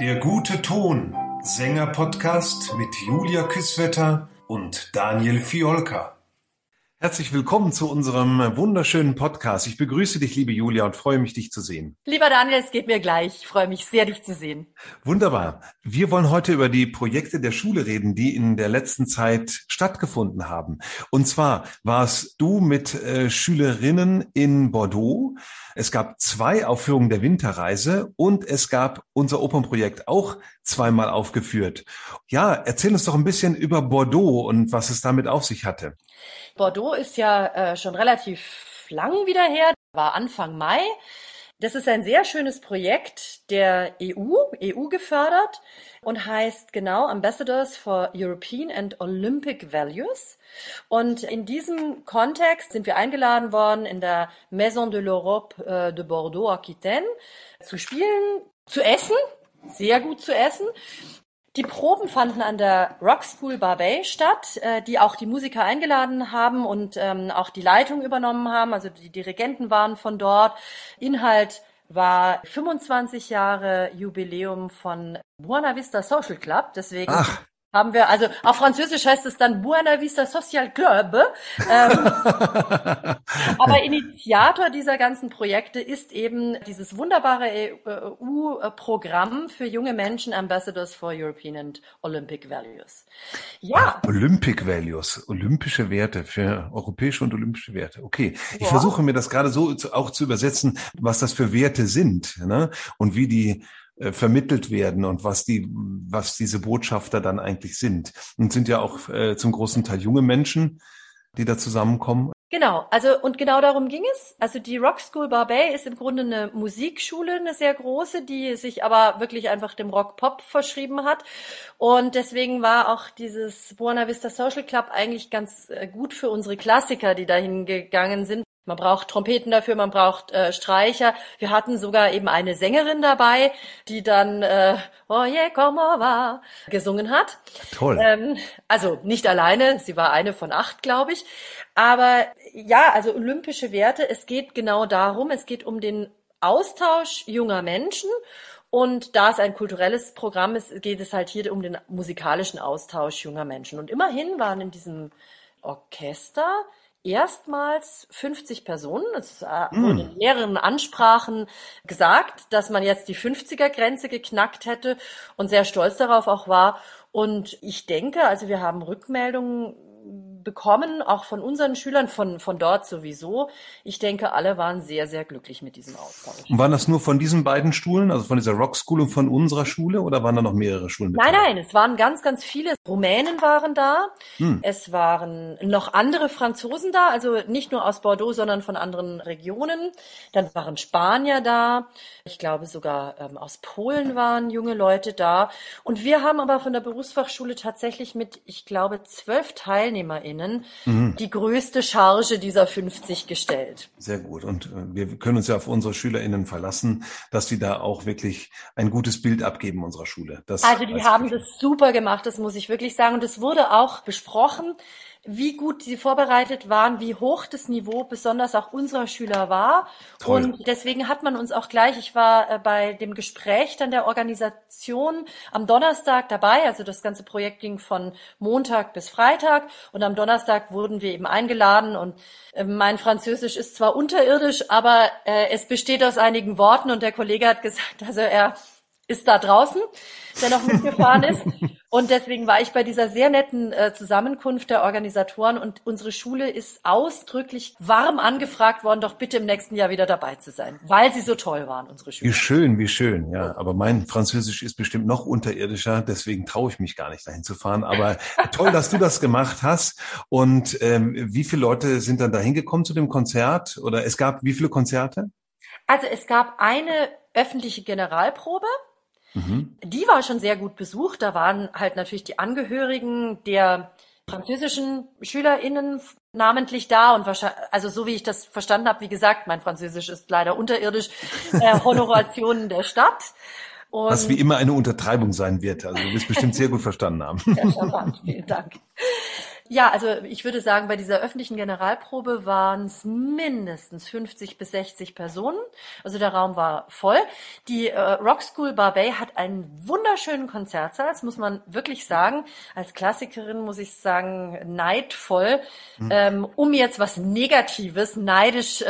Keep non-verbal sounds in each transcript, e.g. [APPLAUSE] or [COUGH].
Der gute Ton, Sänger-Podcast mit Julia Küsswetter und Daniel Fiolka. Herzlich willkommen zu unserem wunderschönen Podcast. Ich begrüße dich, liebe Julia, und freue mich, dich zu sehen. Lieber Daniel, es geht mir gleich. Ich freue mich sehr, dich zu sehen. Wunderbar. Wir wollen heute über die Projekte der Schule reden, die in der letzten Zeit stattgefunden haben. Und zwar warst du mit äh, Schülerinnen in Bordeaux. Es gab zwei Aufführungen der Winterreise und es gab unser Opernprojekt auch zweimal aufgeführt. Ja, erzähl uns doch ein bisschen über Bordeaux und was es damit auf sich hatte. Bordeaux ist ja äh, schon relativ lang wieder her, war Anfang Mai. Das ist ein sehr schönes Projekt der EU, EU gefördert und heißt genau Ambassadors for European and Olympic Values. Und in diesem Kontext sind wir eingeladen worden, in der Maison de l'Europe äh, de Bordeaux-Aquitaine zu spielen, zu essen, sehr gut zu essen die Proben fanden an der Rock School Barbey statt, äh, die auch die Musiker eingeladen haben und ähm, auch die Leitung übernommen haben. Also die Dirigenten waren von dort. Inhalt war 25 Jahre Jubiläum von Buena Vista Social Club. Deswegen Ach haben wir, also auf Französisch heißt es dann Buena Vista Social Club. Ähm, [LAUGHS] aber Initiator dieser ganzen Projekte ist eben dieses wunderbare EU-Programm für junge Menschen, Ambassadors for European and Olympic Values. Ja. Ach, Olympic Values, olympische Werte für europäische und olympische Werte. Okay, ich ja. versuche mir das gerade so auch zu übersetzen, was das für Werte sind ne? und wie die äh, vermittelt werden und was die, was diese Botschafter dann eigentlich sind. Und sind ja auch äh, zum großen Teil junge Menschen, die da zusammenkommen. Genau, also und genau darum ging es. Also die Rock School Barbey ist im Grunde eine Musikschule, eine sehr große, die sich aber wirklich einfach dem Rock-Pop verschrieben hat. Und deswegen war auch dieses Buena Vista Social Club eigentlich ganz äh, gut für unsere Klassiker, die dahin gegangen sind, man braucht Trompeten dafür, man braucht äh, Streicher. Wir hatten sogar eben eine Sängerin dabei, die dann äh, yeah, como va gesungen hat. Toll. Ähm, also nicht alleine, sie war eine von acht, glaube ich. Aber ja, also olympische Werte, es geht genau darum, es geht um den Austausch junger Menschen und da es ein kulturelles Programm ist, geht es halt hier um den musikalischen Austausch junger Menschen. Und immerhin waren in diesem Orchester erstmals 50 Personen. Es äh, mm. wurde in mehreren Ansprachen gesagt, dass man jetzt die 50er-Grenze geknackt hätte und sehr stolz darauf auch war. Und ich denke, also wir haben Rückmeldungen bekommen, auch von unseren Schülern, von, von dort sowieso. Ich denke, alle waren sehr, sehr glücklich mit diesem Austausch. Und waren das nur von diesen beiden Schulen, also von dieser Rock School und von unserer Schule, oder waren da noch mehrere Schulen? Nein, nein, es waren ganz, ganz viele. Rumänen waren da. Hm. Es waren noch andere Franzosen da, also nicht nur aus Bordeaux, sondern von anderen Regionen. Dann waren Spanier da. Ich glaube sogar ähm, aus Polen waren junge Leute da. Und wir haben aber von der Berufsfachschule tatsächlich mit, ich glaube, zwölf TeilnehmerInnen SchülerInnen mhm. die größte Charge dieser 50 gestellt. Sehr gut. Und äh, wir können uns ja auf unsere SchülerInnen verlassen, dass die da auch wirklich ein gutes Bild abgeben unserer Schule. Das also die haben das super gemacht, das muss ich wirklich sagen. Und es wurde auch besprochen wie gut sie vorbereitet waren, wie hoch das Niveau besonders auch unserer Schüler war. Toll. Und deswegen hat man uns auch gleich, ich war äh, bei dem Gespräch dann der Organisation am Donnerstag dabei, also das ganze Projekt ging von Montag bis Freitag und am Donnerstag wurden wir eben eingeladen und äh, mein Französisch ist zwar unterirdisch, aber äh, es besteht aus einigen Worten und der Kollege hat gesagt, also er ist da draußen, der noch mitgefahren ist. Und deswegen war ich bei dieser sehr netten äh, Zusammenkunft der Organisatoren und unsere Schule ist ausdrücklich warm angefragt worden, doch bitte im nächsten Jahr wieder dabei zu sein, weil sie so toll waren, unsere Schule. Wie schön, wie schön, ja. Aber mein Französisch ist bestimmt noch unterirdischer, deswegen traue ich mich gar nicht dahin zu fahren. Aber toll, dass du das gemacht hast. Und ähm, wie viele Leute sind dann dahin gekommen zu dem Konzert? Oder es gab wie viele Konzerte? Also es gab eine öffentliche Generalprobe Mhm. Die war schon sehr gut besucht. Da waren halt natürlich die Angehörigen der französischen SchülerInnen namentlich da und wahrscheinlich, also so wie ich das verstanden habe, wie gesagt, mein Französisch ist leider unterirdisch, äh, [LAUGHS] Honorationen der Stadt. Und Was wie immer eine Untertreibung sein wird. Also du wirst bestimmt sehr gut verstanden haben. Ja, charmant, vielen Dank. Ja, also ich würde sagen, bei dieser öffentlichen Generalprobe waren es mindestens 50 bis 60 Personen. Also der Raum war voll. Die äh, Rock School Barbey hat einen wunderschönen Konzertsaal, das muss man wirklich sagen. Als Klassikerin muss ich sagen, neidvoll. Mhm. Ähm, um jetzt was Negatives, neidisch äh,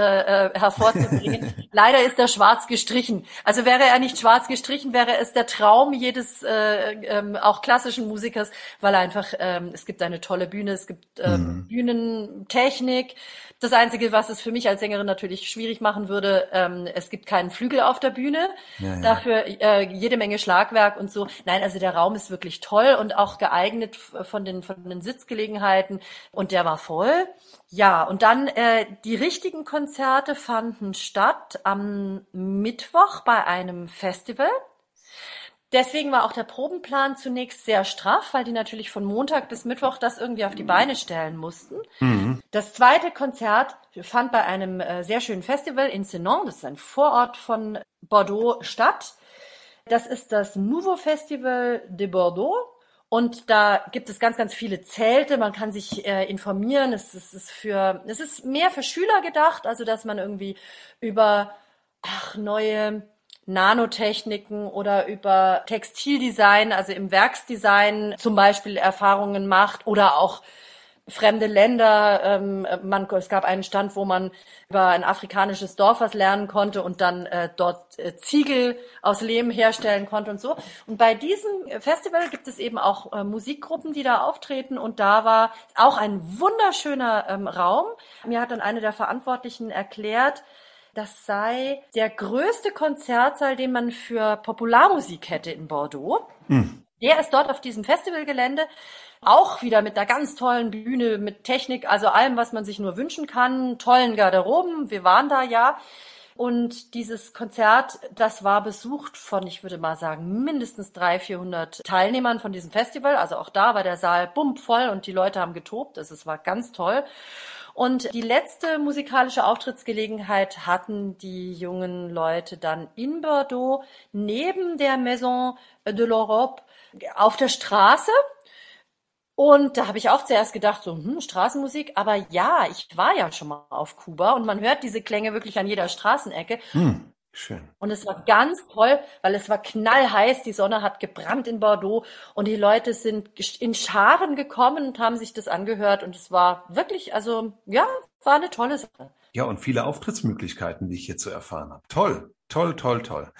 äh hervorzubringen. [LAUGHS] Leider ist er schwarz gestrichen. Also wäre er nicht schwarz gestrichen, wäre es der Traum jedes äh, äh, auch klassischen Musikers, weil einfach ähm, es gibt eine tolle Bühne Bühne, es gibt äh, mhm. Bühnentechnik. Das Einzige, was es für mich als Sängerin natürlich schwierig machen würde, ähm, es gibt keinen Flügel auf der Bühne. Ja, ja. Dafür äh, jede Menge Schlagwerk und so. Nein, also der Raum ist wirklich toll und auch geeignet von den, von den Sitzgelegenheiten. Und der war voll. Ja, und dann äh, die richtigen Konzerte fanden statt am Mittwoch bei einem Festival. Deswegen war auch der Probenplan zunächst sehr straff, weil die natürlich von Montag bis Mittwoch das irgendwie auf die Beine stellen mussten. Mhm. Das zweite Konzert fand bei einem äh, sehr schönen Festival in Senon, das ist ein Vorort von Bordeaux, statt. Das ist das Nouveau Festival de Bordeaux. Und da gibt es ganz, ganz viele Zelte. Man kann sich äh, informieren. Es, es, ist für, es ist mehr für Schüler gedacht, also dass man irgendwie über ach, neue Nanotechniken oder über Textildesign, also im Werksdesign zum Beispiel Erfahrungen macht oder auch fremde Länder. Ähm, man, es gab einen Stand, wo man über ein afrikanisches Dorf was lernen konnte und dann äh, dort äh, Ziegel aus Lehm herstellen konnte und so. Und bei diesem Festival gibt es eben auch äh, Musikgruppen, die da auftreten und da war auch ein wunderschöner ähm, Raum. Mir hat dann eine der Verantwortlichen erklärt, das sei der größte Konzertsaal, den man für Popularmusik hätte in Bordeaux. Hm. Der ist dort auf diesem Festivalgelände. Auch wieder mit einer ganz tollen Bühne, mit Technik, also allem, was man sich nur wünschen kann. Tollen Garderoben. Wir waren da ja. Und dieses Konzert, das war besucht von, ich würde mal sagen, mindestens 300, 400 Teilnehmern von diesem Festival. Also auch da war der Saal bumm voll und die Leute haben getobt. Also es war ganz toll. Und die letzte musikalische Auftrittsgelegenheit hatten die jungen Leute dann in Bordeaux neben der Maison de l'Europe auf der Straße. Und da habe ich auch zuerst gedacht, so, hm, Straßenmusik, aber ja, ich war ja schon mal auf Kuba und man hört diese Klänge wirklich an jeder Straßenecke. Hm. Schön. Und es war ganz toll, weil es war knallheiß, die Sonne hat gebrannt in Bordeaux und die Leute sind in Scharen gekommen und haben sich das angehört und es war wirklich, also ja, war eine tolle Sache. Ja, und viele Auftrittsmöglichkeiten, die ich hier zu erfahren habe. Toll, toll, toll, toll.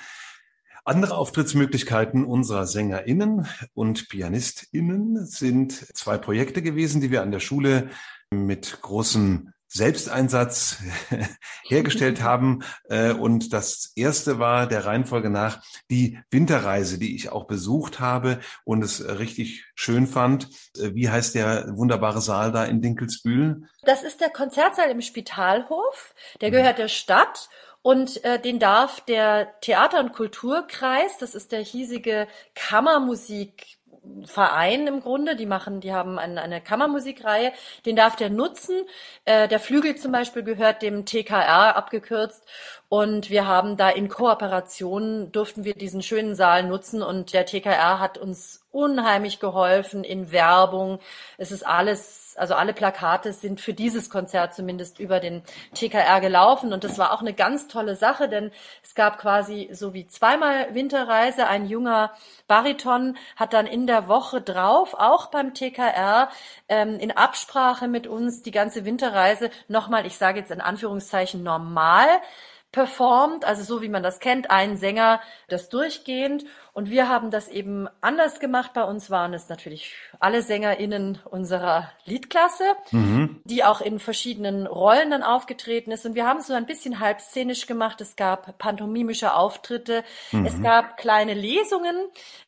Andere Auftrittsmöglichkeiten unserer SängerInnen und PianistInnen sind zwei Projekte gewesen, die wir an der Schule mit großem Selbsteinsatz [LAUGHS] hergestellt haben. Äh, und das erste war der Reihenfolge nach die Winterreise, die ich auch besucht habe und es richtig schön fand. Äh, wie heißt der wunderbare Saal da in Dinkelsbühl? Das ist der Konzertsaal im Spitalhof. Der gehört der Stadt. Und äh, den darf der Theater- und Kulturkreis, das ist der hiesige Kammermusik Verein im Grunde, die machen, die haben eine, eine Kammermusikreihe, den darf der nutzen. Äh, der Flügel zum Beispiel gehört dem TKR abgekürzt und wir haben da in Kooperation durften wir diesen schönen Saal nutzen und der TKR hat uns unheimlich geholfen in Werbung. Es ist alles also alle Plakate sind für dieses Konzert zumindest über den TKR gelaufen und das war auch eine ganz tolle Sache, denn es gab quasi so wie zweimal Winterreise. Ein junger Bariton hat dann in der Woche drauf, auch beim TKR, ähm, in Absprache mit uns die ganze Winterreise nochmal, ich sage jetzt in Anführungszeichen normal performt, also so wie man das kennt, ein Sänger das durchgehend. Und wir haben das eben anders gemacht. Bei uns waren es natürlich alle SängerInnen unserer Liedklasse, mhm. die auch in verschiedenen Rollen dann aufgetreten ist. Und wir haben es so ein bisschen halb szenisch gemacht. Es gab pantomimische Auftritte. Mhm. Es gab kleine Lesungen.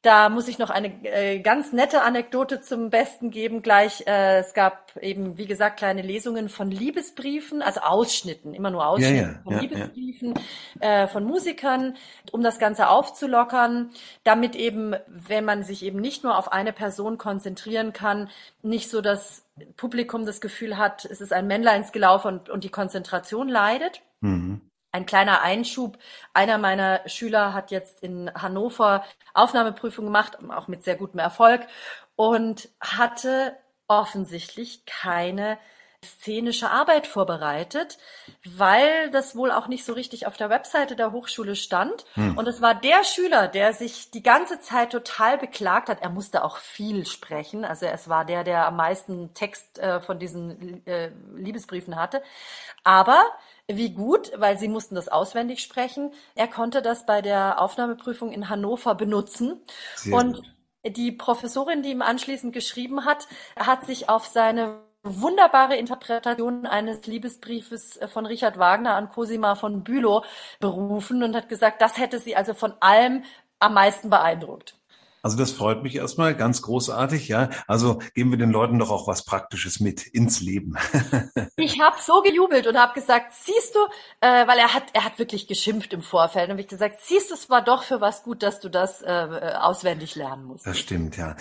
Da muss ich noch eine äh, ganz nette Anekdote zum Besten geben gleich. Äh, es gab eben, wie gesagt, kleine Lesungen von Liebesbriefen, also Ausschnitten, immer nur Ausschnitten ja, ja. von ja, Liebesbriefen äh, von Musikern, um das Ganze aufzulockern damit eben, wenn man sich eben nicht nur auf eine Person konzentrieren kann, nicht so das Publikum das Gefühl hat, es ist ein Männleinsgelauf und, und die Konzentration leidet. Mhm. Ein kleiner Einschub. Einer meiner Schüler hat jetzt in Hannover Aufnahmeprüfung gemacht, auch mit sehr gutem Erfolg und hatte offensichtlich keine szenische Arbeit vorbereitet, weil das wohl auch nicht so richtig auf der Webseite der Hochschule stand. Hm. Und es war der Schüler, der sich die ganze Zeit total beklagt hat. Er musste auch viel sprechen. Also es war der, der am meisten Text äh, von diesen äh, Liebesbriefen hatte. Aber wie gut, weil sie mussten das auswendig sprechen. Er konnte das bei der Aufnahmeprüfung in Hannover benutzen. Sehr und die Professorin, die ihm anschließend geschrieben hat, hat sich auf seine wunderbare Interpretation eines Liebesbriefes von Richard Wagner an Cosima von Bülow berufen und hat gesagt, das hätte sie also von allem am meisten beeindruckt. Also das freut mich erstmal ganz großartig, ja. Also geben wir den Leuten doch auch was Praktisches mit ins Leben. [LAUGHS] ich habe so gejubelt und habe gesagt, siehst du, äh, weil er hat, er hat wirklich geschimpft im Vorfeld und ich gesagt, siehst du, es war doch für was gut, dass du das äh, auswendig lernen musst. Das stimmt, ja.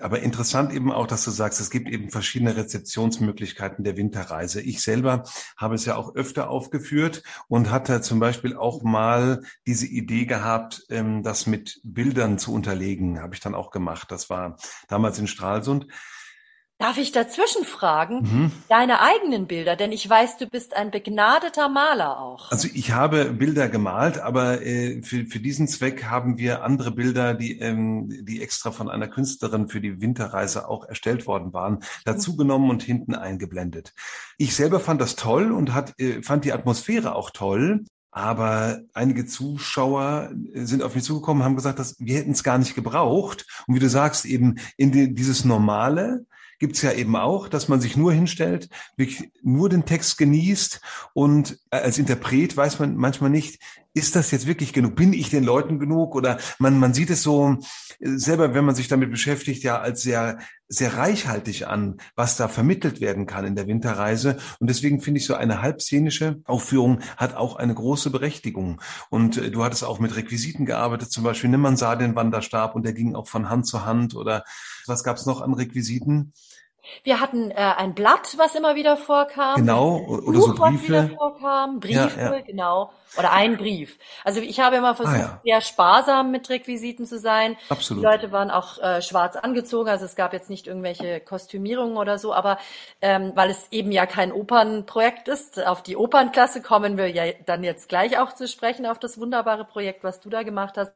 Aber interessant eben auch, dass du sagst, es gibt eben verschiedene Rezeptionsmöglichkeiten der Winterreise. Ich selber habe es ja auch öfter aufgeführt und hatte zum Beispiel auch mal diese Idee gehabt, ähm, das mit Bildern zu unterlegen habe ich dann auch gemacht. Das war damals in Stralsund. Darf ich dazwischen fragen? Mhm. Deine eigenen Bilder, denn ich weiß, du bist ein begnadeter Maler auch. Also ich habe Bilder gemalt, aber äh, für, für diesen Zweck haben wir andere Bilder, die, ähm, die extra von einer Künstlerin für die Winterreise auch erstellt worden waren, dazu genommen und hinten eingeblendet. Ich selber fand das toll und hat, äh, fand die Atmosphäre auch toll. Aber einige Zuschauer sind auf mich zugekommen, haben gesagt, dass wir hätten es gar nicht gebraucht. Und wie du sagst, eben in die, dieses Normale gibt's ja eben auch, dass man sich nur hinstellt, wirklich nur den Text genießt und als Interpret weiß man manchmal nicht, ist das jetzt wirklich genug? Bin ich den Leuten genug? Oder man, man sieht es so selber, wenn man sich damit beschäftigt, ja als sehr, sehr reichhaltig an, was da vermittelt werden kann in der Winterreise. Und deswegen finde ich so eine halbszenische Aufführung hat auch eine große Berechtigung. Und äh, du hattest auch mit Requisiten gearbeitet, zum Beispiel Nimmern sah den Wanderstab und der ging auch von Hand zu Hand. Oder was gab es noch an Requisiten? Wir hatten äh, ein Blatt, was immer wieder vorkam. Genau, oder Buch, so Briefe. Was wieder vorkam, Briefe, ja, ja. genau. Oder ein Brief. Also ich habe immer versucht, ah, ja. sehr sparsam mit Requisiten zu sein. Absolut. Die Leute waren auch äh, schwarz angezogen, also es gab jetzt nicht irgendwelche Kostümierungen oder so, aber ähm, weil es eben ja kein Opernprojekt ist, auf die Opernklasse kommen wir ja dann jetzt gleich auch zu sprechen, auf das wunderbare Projekt, was du da gemacht hast.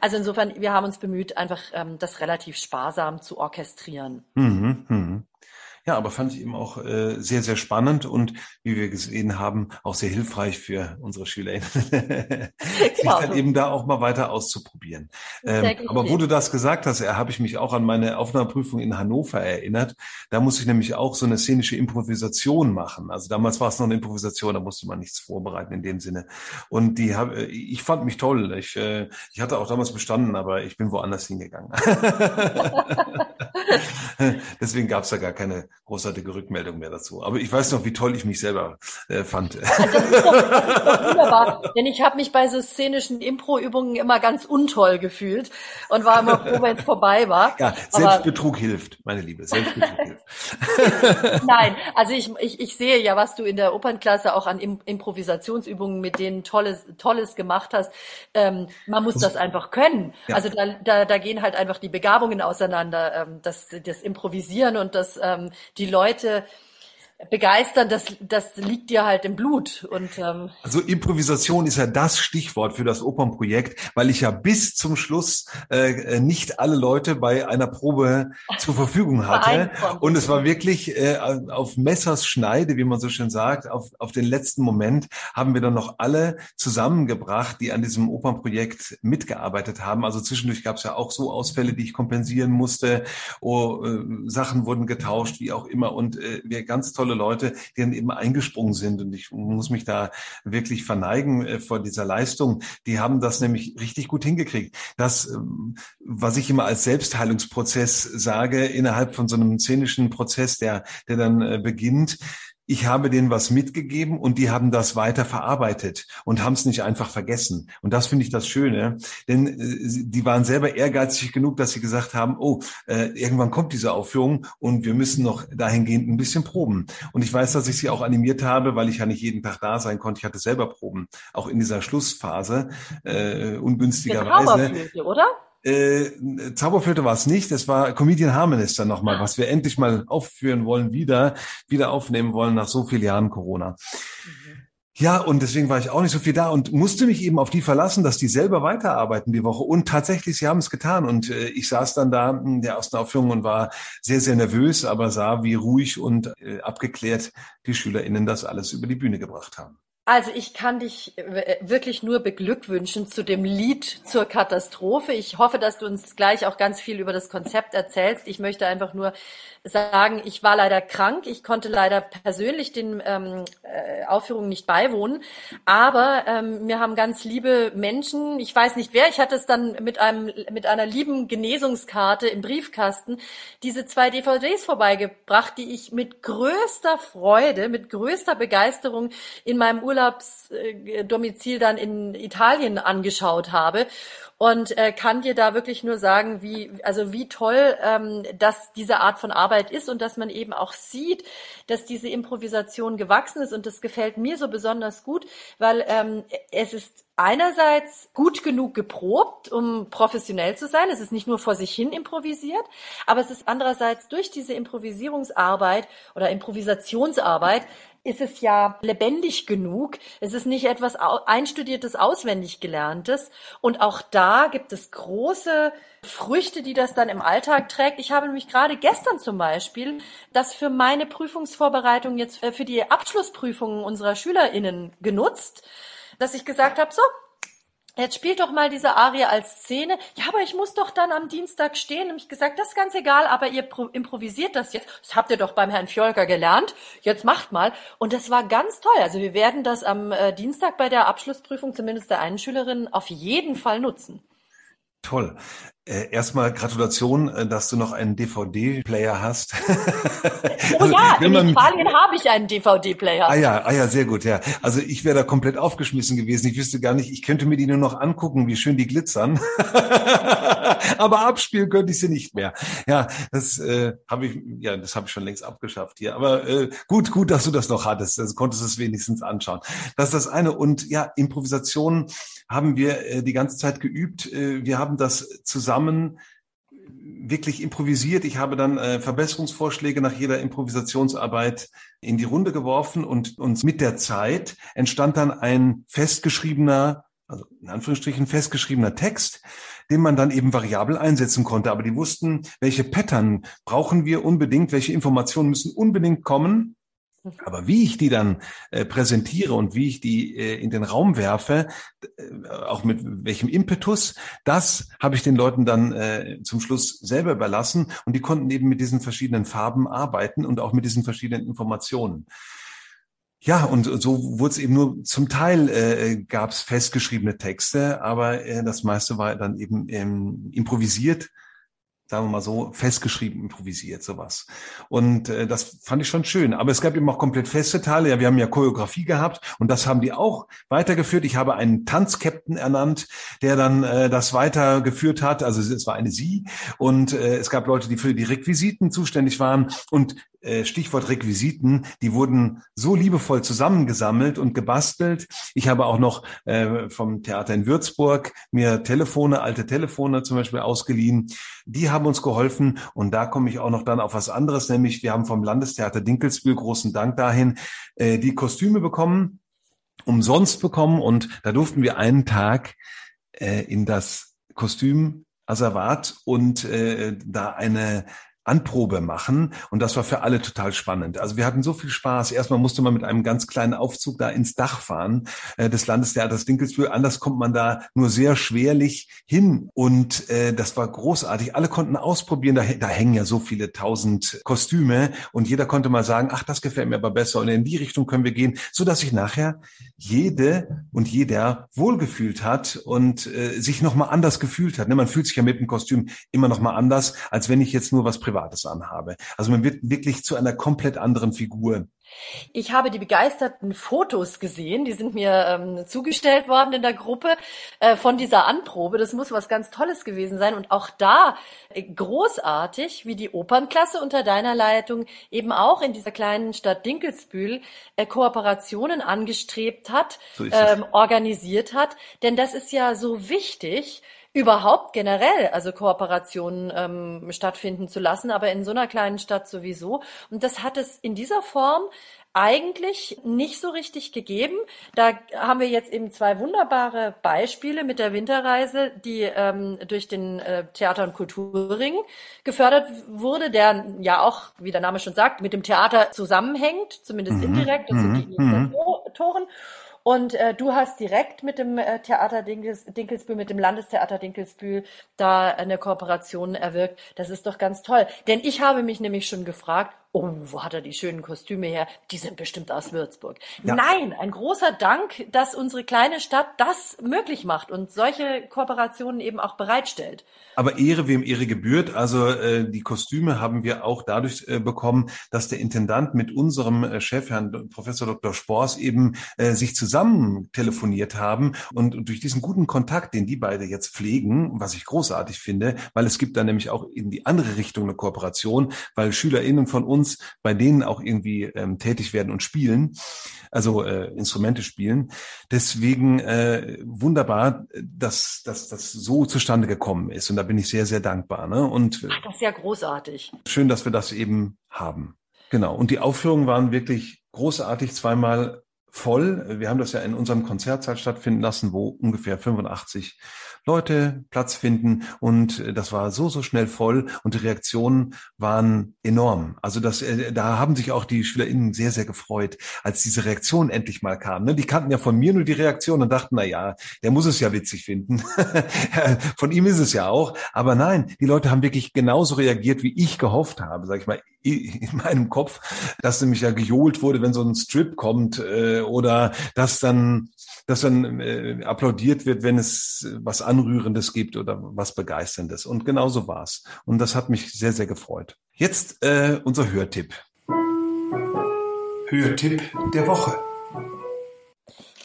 Also insofern, wir haben uns bemüht, einfach ähm, das relativ sparsam zu orchestrieren. Mhm, Ja, aber fand ich eben auch äh, sehr, sehr spannend und wie wir gesehen haben, auch sehr hilfreich für unsere SchülerInnen, [LAUGHS] sich genau. dann eben da auch mal weiter auszuprobieren. Ähm, aber wo du das gesagt hast, äh, habe ich mich auch an meine Aufnahmeprüfung in Hannover erinnert. Da musste ich nämlich auch so eine szenische Improvisation machen. Also damals war es noch eine Improvisation, da musste man nichts vorbereiten in dem Sinne. Und die habe, äh, ich fand mich toll. Ich, äh, ich hatte auch damals bestanden, aber ich bin woanders hingegangen. [LAUGHS] [LAUGHS] [LAUGHS] Deswegen gab es da gar keine großartige Rückmeldung mehr dazu. Aber ich weiß noch, wie toll ich mich selber äh, fand. Das ist doch, das ist doch wunderbar, denn ich habe mich bei so szenischen Impro-Übungen immer ganz untoll gefühlt und war immer froh, wenn es vorbei war. Ja, Selbstbetrug Aber, hilft, meine Liebe, Selbstbetrug hilft. [LAUGHS] Nein, also ich, ich, ich sehe ja, was du in der Opernklasse auch an Improvisationsübungen mit denen Tolles, Tolles gemacht hast. Ähm, man muss das einfach können. Ja. Also da, da, da gehen halt einfach die Begabungen auseinander. Ähm, das, das Improvisieren und das ähm, die Leute begeistern, das, das liegt dir halt im Blut. Und, ähm, also Improvisation ist ja das Stichwort für das Opernprojekt, weil ich ja bis zum Schluss äh, nicht alle Leute bei einer Probe zur Verfügung [LAUGHS] hatte. Und es war wirklich äh, auf Messers Schneide, wie man so schön sagt, auf, auf den letzten Moment haben wir dann noch alle zusammengebracht, die an diesem Opernprojekt mitgearbeitet haben. Also zwischendurch gab es ja auch so Ausfälle, die ich kompensieren musste. Oh, äh, Sachen wurden getauscht, wie auch immer. Und äh, wir ganz tolle tolle Leute, die dann eben eingesprungen sind. Und ich muss mich da wirklich verneigen äh, vor dieser Leistung. Die haben das nämlich richtig gut hingekriegt. Das, ähm, was ich immer als Selbstheilungsprozess sage, innerhalb von so einem szenischen Prozess, der, der dann äh, beginnt, ich habe denen was mitgegeben und die haben das weiter verarbeitet und haben es nicht einfach vergessen. Und das finde ich das Schöne, denn äh, die waren selber ehrgeizig genug, dass sie gesagt haben, oh, äh, irgendwann kommt diese Aufführung und wir müssen noch dahingehend ein bisschen proben. Und ich weiß, dass ich sie auch animiert habe, weil ich ja nicht jeden Tag da sein konnte. Ich hatte selber Proben, auch in dieser Schlussphase, äh, ungünstigerweise. oder? Äh, Zauberflöte war es nicht, es war Comedian Harmonies dann nochmal, was wir endlich mal aufführen wollen, wieder, wieder aufnehmen wollen nach so vielen Jahren Corona. Mhm. Ja, und deswegen war ich auch nicht so viel da und musste mich eben auf die verlassen, dass die selber weiterarbeiten die Woche. Und tatsächlich, sie haben es getan. Und äh, ich saß dann da in der ersten Aufführung und war sehr, sehr nervös, aber sah, wie ruhig und äh, abgeklärt die SchülerInnen das alles über die Bühne gebracht haben. Also ich kann dich äh, wirklich nur beglückwünschen zu dem Lied zur Katastrophe. Ich hoffe, dass du uns gleich auch ganz viel über das Konzept erzählst. Ich möchte einfach nur sagen, ich war leider krank. Ich konnte leider persönlich den ähm, äh, Aufführungen nicht beiwohnen. Aber ähm, mir haben ganz liebe Menschen, ich weiß nicht wer, ich hatte es dann mit einem mit einer lieben Genesungskarte im Briefkasten, diese zwei DVDs vorbeigebracht, die ich mit größter Freude, mit größter Begeisterung in meinem Urlaubsdomizil dann in Italien angeschaut habe und äh, kann dir da wirklich nur sagen, wie also wie toll ähm, dass diese Art von Arbeit ist und dass man eben auch sieht, dass diese Improvisation gewachsen ist und das gefällt mir so besonders gut, weil ähm, es ist einerseits gut genug geprobt, um professionell zu sein. Es ist nicht nur vor sich hin improvisiert, aber es ist andererseits durch diese Improvisierungsarbeit oder Improvisationsarbeit ist es ja lebendig genug. Es ist nicht etwas einstudiertes, auswendig gelerntes. Und auch da gibt es große Früchte, die das dann im Alltag trägt. Ich habe nämlich gerade gestern zum Beispiel das für meine Prüfungsvorbereitung jetzt äh, für die Abschlussprüfungen unserer SchülerInnen genutzt, dass ich gesagt habe, so, Jetzt spielt doch mal diese Arie als Szene. Ja, aber ich muss doch dann am Dienstag stehen. Und ich gesagt, das ist ganz egal, aber ihr improvisiert das jetzt. Das habt ihr doch beim Herrn Fjolker gelernt. Jetzt macht mal. Und das war ganz toll. Also wir werden das am äh, Dienstag bei der Abschlussprüfung zumindest der einen Schülerin auf jeden Fall nutzen. Toll. Äh, erstmal Gratulation, äh, dass du noch einen DVD-Player hast. [LAUGHS] oh ja, in man, Italien habe ich einen DVD-Player. Ah ja, ah ja, sehr gut, ja. Also ich wäre da komplett aufgeschmissen gewesen. Ich wüsste gar nicht, ich könnte mir die nur noch angucken, wie schön die glitzern. [LAUGHS] Aber abspielen könnte ich sie nicht mehr. Ja, das äh, habe ich, ja, das habe ich schon längst abgeschafft hier. Aber äh, gut, gut, dass du das noch hattest. Also konntest du es wenigstens anschauen. Das ist das eine. Und ja, Improvisation haben wir äh, die ganze Zeit geübt. Äh, wir haben das zusammen zusammen wirklich improvisiert. Ich habe dann äh, Verbesserungsvorschläge nach jeder Improvisationsarbeit in die Runde geworfen und uns mit der Zeit entstand dann ein festgeschriebener, also in Anführungsstrichen festgeschriebener Text, den man dann eben variabel einsetzen konnte. Aber die wussten, welche Pattern brauchen wir unbedingt, welche Informationen müssen unbedingt kommen, aber wie ich die dann äh, präsentiere und wie ich die äh, in den Raum werfe, äh, auch mit welchem Impetus, das habe ich den Leuten dann äh, zum Schluss selber überlassen und die konnten eben mit diesen verschiedenen Farben arbeiten und auch mit diesen verschiedenen Informationen. Ja, und so wurde es eben nur zum Teil äh, gab es festgeschriebene Texte, aber äh, das meiste war dann eben ähm, improvisiert sagen wir mal so, festgeschrieben, improvisiert, sowas. Und äh, das fand ich schon schön. Aber es gab eben auch komplett feste Teile. Ja, wir haben ja Choreografie gehabt und das haben die auch weitergeführt. Ich habe einen Tanzkapitän ernannt, der dann äh, das weitergeführt hat. Also es war eine Sie und äh, es gab Leute, die für die Requisiten zuständig waren und Stichwort Requisiten, die wurden so liebevoll zusammengesammelt und gebastelt. Ich habe auch noch äh, vom Theater in Würzburg mir Telefone, alte Telefone zum Beispiel ausgeliehen. Die haben uns geholfen und da komme ich auch noch dann auf was anderes, nämlich wir haben vom Landestheater Dinkelsbühl großen Dank dahin äh, die Kostüme bekommen, umsonst bekommen und da durften wir einen Tag äh, in das Kostüm Asservat und äh, da eine Anprobe machen. Und das war für alle total spannend. Also wir hatten so viel Spaß. Erstmal musste man mit einem ganz kleinen Aufzug da ins Dach fahren äh, des Landestheaters Dinkelsbühl. Anders kommt man da nur sehr schwerlich hin. Und äh, das war großartig. Alle konnten ausprobieren. Da, da hängen ja so viele tausend Kostüme. Und jeder konnte mal sagen, ach, das gefällt mir aber besser. Und in die Richtung können wir gehen, so dass sich nachher jede und jeder wohlgefühlt hat und äh, sich nochmal anders gefühlt hat. Ne? Man fühlt sich ja mit dem Kostüm immer nochmal anders, als wenn ich jetzt nur was anhabe. Also man wird wirklich zu einer komplett anderen Figur. Ich habe die begeisterten Fotos gesehen, die sind mir ähm, zugestellt worden in der Gruppe äh, von dieser Anprobe. Das muss was ganz Tolles gewesen sein. Und auch da äh, großartig, wie die Opernklasse unter deiner Leitung eben auch in dieser kleinen Stadt Dinkelsbühl äh, Kooperationen angestrebt hat, so ähm, organisiert hat. Denn das ist ja so wichtig, überhaupt generell, also Kooperationen ähm, stattfinden zu lassen, aber in so einer kleinen Stadt sowieso. Und das hat es in dieser Form eigentlich nicht so richtig gegeben. Da haben wir jetzt eben zwei wunderbare Beispiele mit der Winterreise, die ähm, durch den äh, Theater- und Kulturring gefördert wurde, der ja auch, wie der Name schon sagt, mit dem Theater zusammenhängt, zumindest mhm. indirekt, das sind mhm. die Initiatoren. Und äh, du hast direkt mit dem äh, Theater Dinkels, Dinkelsbühl, mit dem Landestheater Dinkelsbühl da eine Kooperation erwirkt. Das ist doch ganz toll. Denn ich habe mich nämlich schon gefragt, oh, wo hat er die schönen Kostüme her? Die sind bestimmt aus Würzburg. Ja. Nein, ein großer Dank, dass unsere kleine Stadt das möglich macht und solche Kooperationen eben auch bereitstellt. Aber Ehre, wem Ehre gebührt. Also äh, die Kostüme haben wir auch dadurch äh, bekommen, dass der Intendant mit unserem äh, Chef, Herrn Professor Dr. Spors, eben äh, sich zusammen telefoniert haben. Und, und durch diesen guten Kontakt, den die beide jetzt pflegen, was ich großartig finde, weil es gibt da nämlich auch in die andere Richtung eine Kooperation, weil SchülerInnen von uns uns, bei denen auch irgendwie ähm, tätig werden und spielen, also äh, Instrumente spielen. Deswegen äh, wunderbar, dass, dass das so zustande gekommen ist. Und da bin ich sehr, sehr dankbar. Ne? Und Ach, das ist ja großartig. Schön, dass wir das eben haben. Genau. Und die Aufführungen waren wirklich großartig, zweimal voll. Wir haben das ja in unserem Konzertsaal stattfinden lassen, wo ungefähr 85 Leute Platz finden und äh, das war so, so schnell voll und die Reaktionen waren enorm. Also das, äh, da haben sich auch die SchülerInnen sehr, sehr gefreut, als diese Reaktion endlich mal kam. Ne? Die kannten ja von mir nur die Reaktion und dachten, na ja, der muss es ja witzig finden. [LAUGHS] von ihm ist es ja auch. Aber nein, die Leute haben wirklich genauso reagiert, wie ich gehofft habe, sag ich mal, in meinem Kopf, dass nämlich ja gejohlt wurde, wenn so ein Strip kommt äh, oder dass dann, dass dann applaudiert wird, wenn es was Anrührendes gibt oder was Begeisterndes. Und genauso war's. Und das hat mich sehr, sehr gefreut. Jetzt äh, unser Hörtipp. Hörtipp der Woche.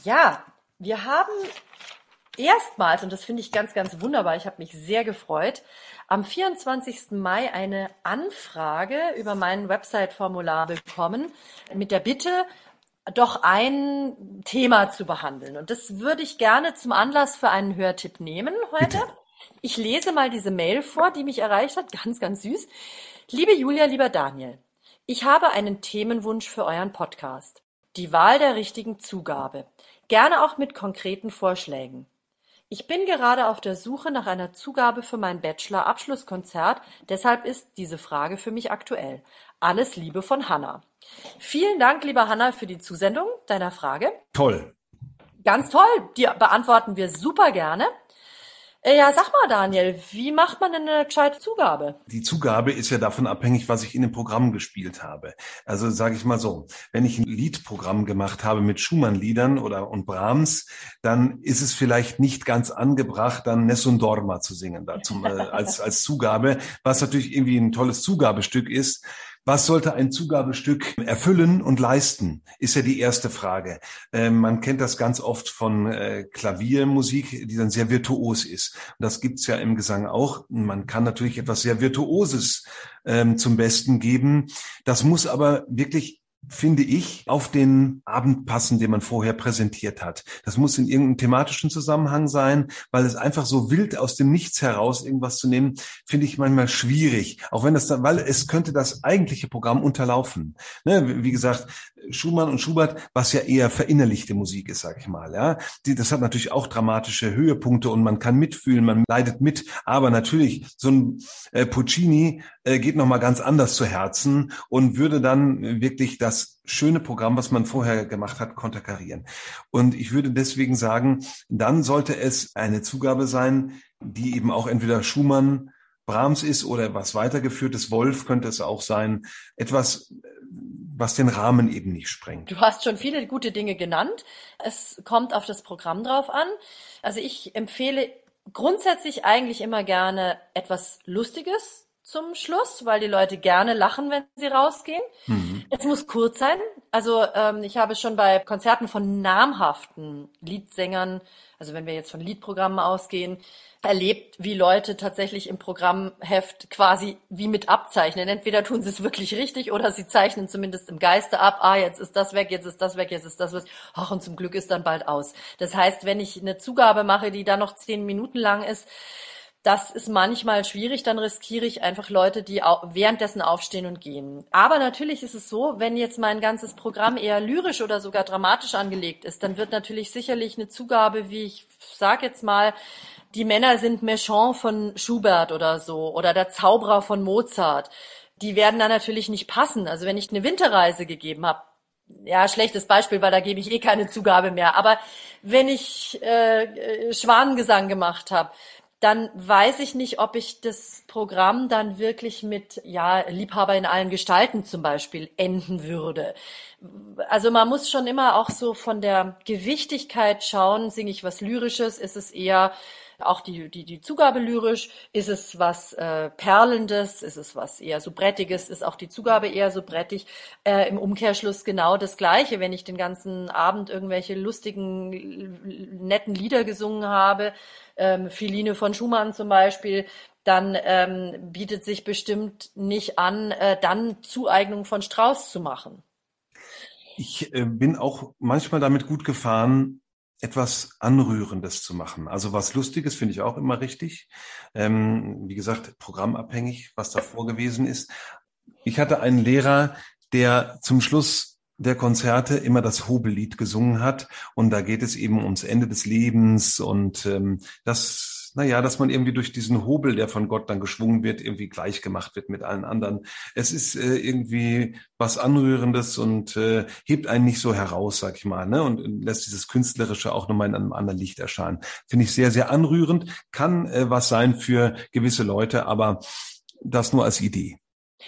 Ja, wir haben erstmals, und das finde ich ganz, ganz wunderbar, ich habe mich sehr gefreut, am 24. Mai eine Anfrage über mein Website-Formular bekommen mit der Bitte, doch ein Thema zu behandeln. Und das würde ich gerne zum Anlass für einen Hörtipp nehmen heute. Bitte. Ich lese mal diese Mail vor, die mich erreicht hat. Ganz, ganz süß. Liebe Julia, lieber Daniel, ich habe einen Themenwunsch für euren Podcast. Die Wahl der richtigen Zugabe. Gerne auch mit konkreten Vorschlägen. Ich bin gerade auf der Suche nach einer Zugabe für mein Bachelor-Abschlusskonzert, deshalb ist diese Frage für mich aktuell. Alles Liebe von Hanna. Vielen Dank, lieber Hanna, für die Zusendung deiner Frage. Toll. Ganz toll. Die beantworten wir super gerne. Äh, ja, sag mal, Daniel, wie macht man denn eine gescheite Zugabe? Die Zugabe ist ja davon abhängig, was ich in dem Programm gespielt habe. Also sage ich mal so, wenn ich ein Liedprogramm gemacht habe mit Schumann-Liedern oder und Brahms, dann ist es vielleicht nicht ganz angebracht, dann Nessun Dorma zu singen da zum, äh, als, als Zugabe, was natürlich irgendwie ein tolles Zugabestück ist. Was sollte ein Zugabestück erfüllen und leisten, ist ja die erste Frage. Ähm, man kennt das ganz oft von äh, Klaviermusik, die dann sehr virtuos ist. Und das gibt's ja im Gesang auch. Man kann natürlich etwas sehr Virtuoses ähm, zum Besten geben. Das muss aber wirklich finde ich, auf den Abend passen, den man vorher präsentiert hat. Das muss in irgendeinem thematischen Zusammenhang sein, weil es einfach so wild aus dem Nichts heraus irgendwas zu nehmen, finde ich manchmal schwierig. Auch wenn das dann, weil es könnte das eigentliche Programm unterlaufen. Ne, wie gesagt, Schumann und Schubert, was ja eher verinnerlichte Musik ist, sag ich mal. Ja, Die, das hat natürlich auch dramatische Höhepunkte und man kann mitfühlen, man leidet mit. Aber natürlich so ein äh, Puccini äh, geht noch mal ganz anders zu Herzen und würde dann wirklich das schöne Programm, was man vorher gemacht hat, konterkarieren. Und ich würde deswegen sagen, dann sollte es eine Zugabe sein, die eben auch entweder Schumann Brahms ist oder was weitergeführtes, Wolf könnte es auch sein, etwas was den Rahmen eben nicht sprengt. Du hast schon viele gute Dinge genannt. Es kommt auf das Programm drauf an. Also ich empfehle grundsätzlich eigentlich immer gerne etwas Lustiges zum Schluss, weil die Leute gerne lachen, wenn sie rausgehen. Mhm. Es muss kurz sein. Also ähm, ich habe schon bei Konzerten von namhaften Liedsängern also wenn wir jetzt von Liedprogrammen ausgehen, erlebt, wie Leute tatsächlich im Programmheft quasi wie mit abzeichnen. Entweder tun sie es wirklich richtig oder sie zeichnen zumindest im Geiste ab, ah, jetzt ist das weg, jetzt ist das weg, jetzt ist das was. Ach, und zum Glück ist dann bald aus. Das heißt, wenn ich eine Zugabe mache, die dann noch zehn Minuten lang ist, das ist manchmal schwierig, dann riskiere ich einfach Leute, die währenddessen aufstehen und gehen. Aber natürlich ist es so, wenn jetzt mein ganzes Programm eher lyrisch oder sogar dramatisch angelegt ist, dann wird natürlich sicherlich eine Zugabe, wie ich sag jetzt mal, die Männer sind Méchant von Schubert oder so oder der Zauberer von Mozart. Die werden da natürlich nicht passen. Also wenn ich eine Winterreise gegeben habe, ja, schlechtes Beispiel, weil da gebe ich eh keine Zugabe mehr. Aber wenn ich äh, äh Schwanengesang gemacht habe, dann weiß ich nicht, ob ich das Programm dann wirklich mit, ja, Liebhaber in allen Gestalten zum Beispiel enden würde. Also man muss schon immer auch so von der Gewichtigkeit schauen, singe ich was Lyrisches, ist es eher auch die, die, die Zugabe lyrisch, ist es was äh, Perlendes, ist es was eher so Brettiges, ist auch die Zugabe eher so brettig. Äh, Im Umkehrschluss genau das Gleiche, wenn ich den ganzen Abend irgendwelche lustigen, netten Lieder gesungen habe, ähm, Philine von Schumann zum Beispiel, dann ähm, bietet sich bestimmt nicht an, äh, dann Zueignung von Strauß zu machen. Ich äh, bin auch manchmal damit gut gefahren, etwas Anrührendes zu machen. Also was Lustiges finde ich auch immer richtig. Ähm, wie gesagt, programmabhängig, was davor gewesen ist. Ich hatte einen Lehrer, der zum Schluss der Konzerte immer das Hobellied gesungen hat. Und da geht es eben ums Ende des Lebens und ähm, das naja, dass man irgendwie durch diesen Hobel, der von Gott dann geschwungen wird, irgendwie gleich gemacht wird mit allen anderen. Es ist äh, irgendwie was Anrührendes und äh, hebt einen nicht so heraus, sag ich mal, ne? Und lässt dieses Künstlerische auch nochmal in einem anderen Licht erscheinen. Finde ich sehr, sehr anrührend. Kann äh, was sein für gewisse Leute, aber das nur als Idee.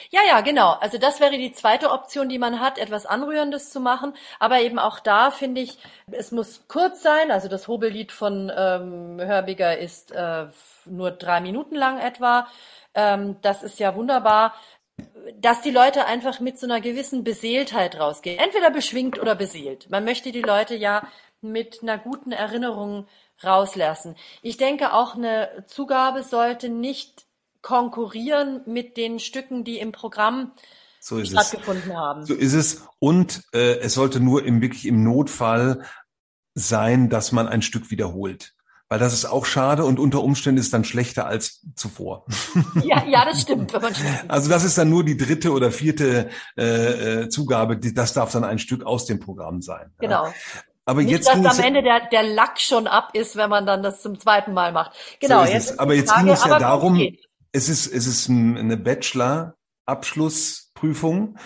Ja, ja, genau. Also das wäre die zweite Option, die man hat, etwas Anrührendes zu machen. Aber eben auch da finde ich, es muss kurz sein. Also das Hobellied von ähm, Hörbiger ist äh, nur drei Minuten lang etwa. Ähm, das ist ja wunderbar dass die Leute einfach mit so einer gewissen Beseeltheit rausgehen. Entweder beschwingt oder beseelt. Man möchte die Leute ja mit einer guten Erinnerung rauslassen. Ich denke auch eine Zugabe sollte nicht konkurrieren mit den Stücken, die im Programm so stattgefunden es. haben. So ist es. Und äh, es sollte nur im wirklich im Notfall sein, dass man ein Stück wiederholt. Weil das ist auch schade und unter Umständen ist dann schlechter als zuvor. [LAUGHS] Ja, ja, das stimmt. also das ist dann nur die dritte oder vierte äh, äh Zugabe. Das darf dann ein Stück aus dem Programm sein. Genau. Ja. Aber Nicht, jetzt dass am Ende der, der Lack schon ab ist, wenn man dann das zum zweiten Mal macht. Genau. So jetzt aber jetzt Frage, ging es ja darum, es ist, es ist eine Bachelor-Abschlussprüfung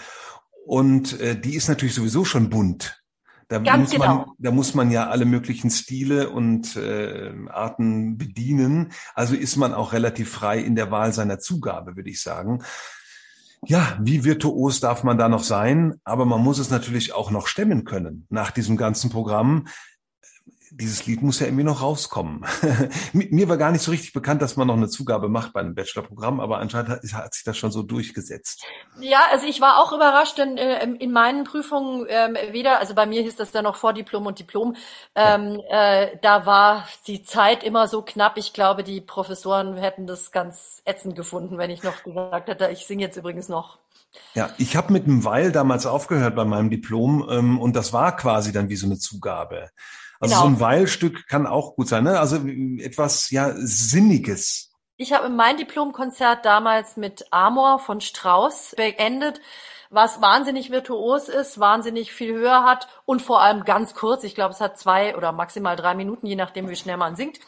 und äh, die ist natürlich sowieso schon bunt. Da Ganz muss, genau. man, da muss man ja alle möglichen Stile und äh, Arten bedienen. Also ist man auch relativ frei in der Wahl seiner Zugabe, würde ich sagen. Ja, wie virtuos darf man da noch sein? Aber man muss es natürlich auch noch stemmen können nach diesem ganzen Programm dieses Lied muss ja irgendwie noch rauskommen. [LAUGHS] Mir war gar nicht so richtig bekannt, dass man noch eine Zugabe macht bei einem Bachelorprogramm, aber anscheinend hat, hat, sich das schon so durchgesetzt. Ja, also ich war auch überrascht, denn äh, in meinen Prüfungen ähm, weder, also bei mir hieß das ja noch vor Diplom und Diplom, ähm, äh, da war die Zeit immer so knapp. Ich glaube, die Professoren hätten das ganz ätzend gefunden, wenn ich noch gesagt hätte, ich singe jetzt übrigens noch ja, ich habe mit einem Weil damals aufgehört bei meinem Diplom ähm, und das war quasi dann wie so eine Zugabe. Also genau. so ein Weilstück kann auch gut sein, ne? Also etwas ja Sinniges. Ich habe mein Diplomkonzert damals mit Amor von Strauss beendet, was wahnsinnig virtuos ist, wahnsinnig viel Höhe hat und vor allem ganz kurz. Ich glaube, es hat zwei oder maximal drei Minuten, je nachdem, wie schnell man singt.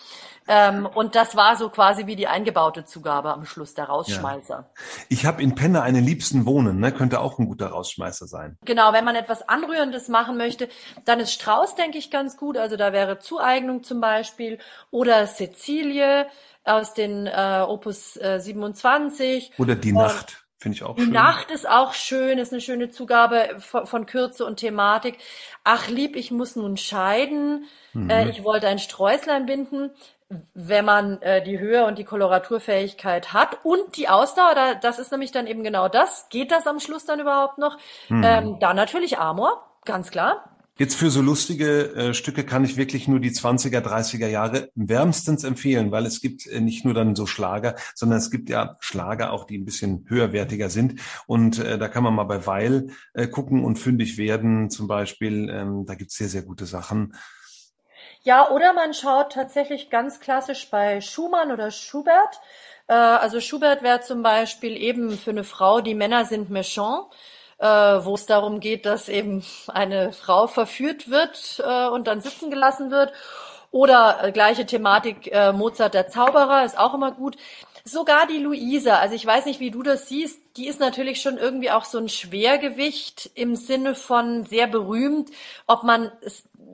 Ähm, und das war so quasi wie die eingebaute Zugabe am Schluss, der Rausschmeißer. Ja. Ich habe in Penne einen Liebsten wohnen, ne? könnte auch ein guter Rausschmeißer sein. Genau, wenn man etwas Anrührendes machen möchte, dann ist Strauß, denke ich, ganz gut. Also da wäre Zueignung zum Beispiel oder Cecilie aus den äh, Opus äh, 27. Oder Die Nacht. Finde ich auch die schön. Die Nacht ist auch schön, ist eine schöne Zugabe von, von Kürze und Thematik. Ach lieb, ich muss nun scheiden. Mhm. Äh, ich wollte ein Sträuslein binden wenn man äh, die Höhe und die Koloraturfähigkeit hat und die Ausdauer, da, das ist nämlich dann eben genau das. Geht das am Schluss dann überhaupt noch? Mhm. Ähm, dann natürlich Amor, ganz klar. Jetzt für so lustige äh, Stücke kann ich wirklich nur die 20er, 30er Jahre wärmstens empfehlen, weil es gibt äh, nicht nur dann so Schlager, sondern es gibt ja Schlager auch, die ein bisschen höherwertiger sind. Und äh, da kann man mal bei Weil äh, gucken und fündig werden zum Beispiel. Ähm, da gibt's sehr, sehr gute Sachen. Ja, oder man schaut tatsächlich ganz klassisch bei Schumann oder Schubert. Äh, also Schubert wäre zum Beispiel eben für eine Frau, die Männer sind méchant äh, wo es darum geht, dass eben eine Frau verführt wird äh, und dann sitzen gelassen wird. Oder äh, gleiche Thematik, äh, Mozart der Zauberer ist auch immer gut. Sogar die Luisa, also ich weiß nicht, wie du das siehst, die ist natürlich schon irgendwie auch so ein Schwergewicht im Sinne von sehr berühmt. Ob man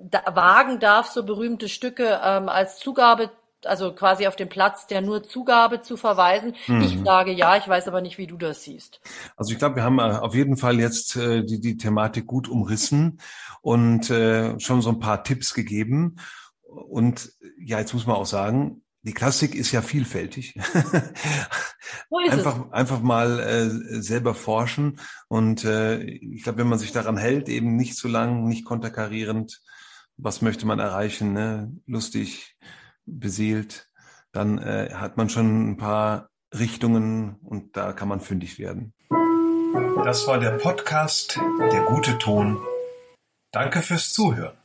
da wagen darf, so berühmte Stücke ähm, als Zugabe also quasi auf den Platz der nur Zugabe zu verweisen. Mhm. Ich sage ja, ich weiß aber nicht, wie du das siehst. Also ich glaube, wir haben äh, auf jeden Fall jetzt äh, die, die Thematik gut umrissen und äh, schon so ein paar Tipps gegeben. Und ja, jetzt muss man auch sagen, die Klassik ist ja vielfältig. [LAUGHS] So ist einfach, es. einfach mal äh, selber forschen. Und äh, ich glaube, wenn man sich daran hält, eben nicht zu lang, nicht konterkarierend, was möchte man erreichen, ne? lustig, beseelt, dann äh, hat man schon ein paar Richtungen und da kann man fündig werden. Das war der Podcast Der gute Ton. Danke fürs Zuhören.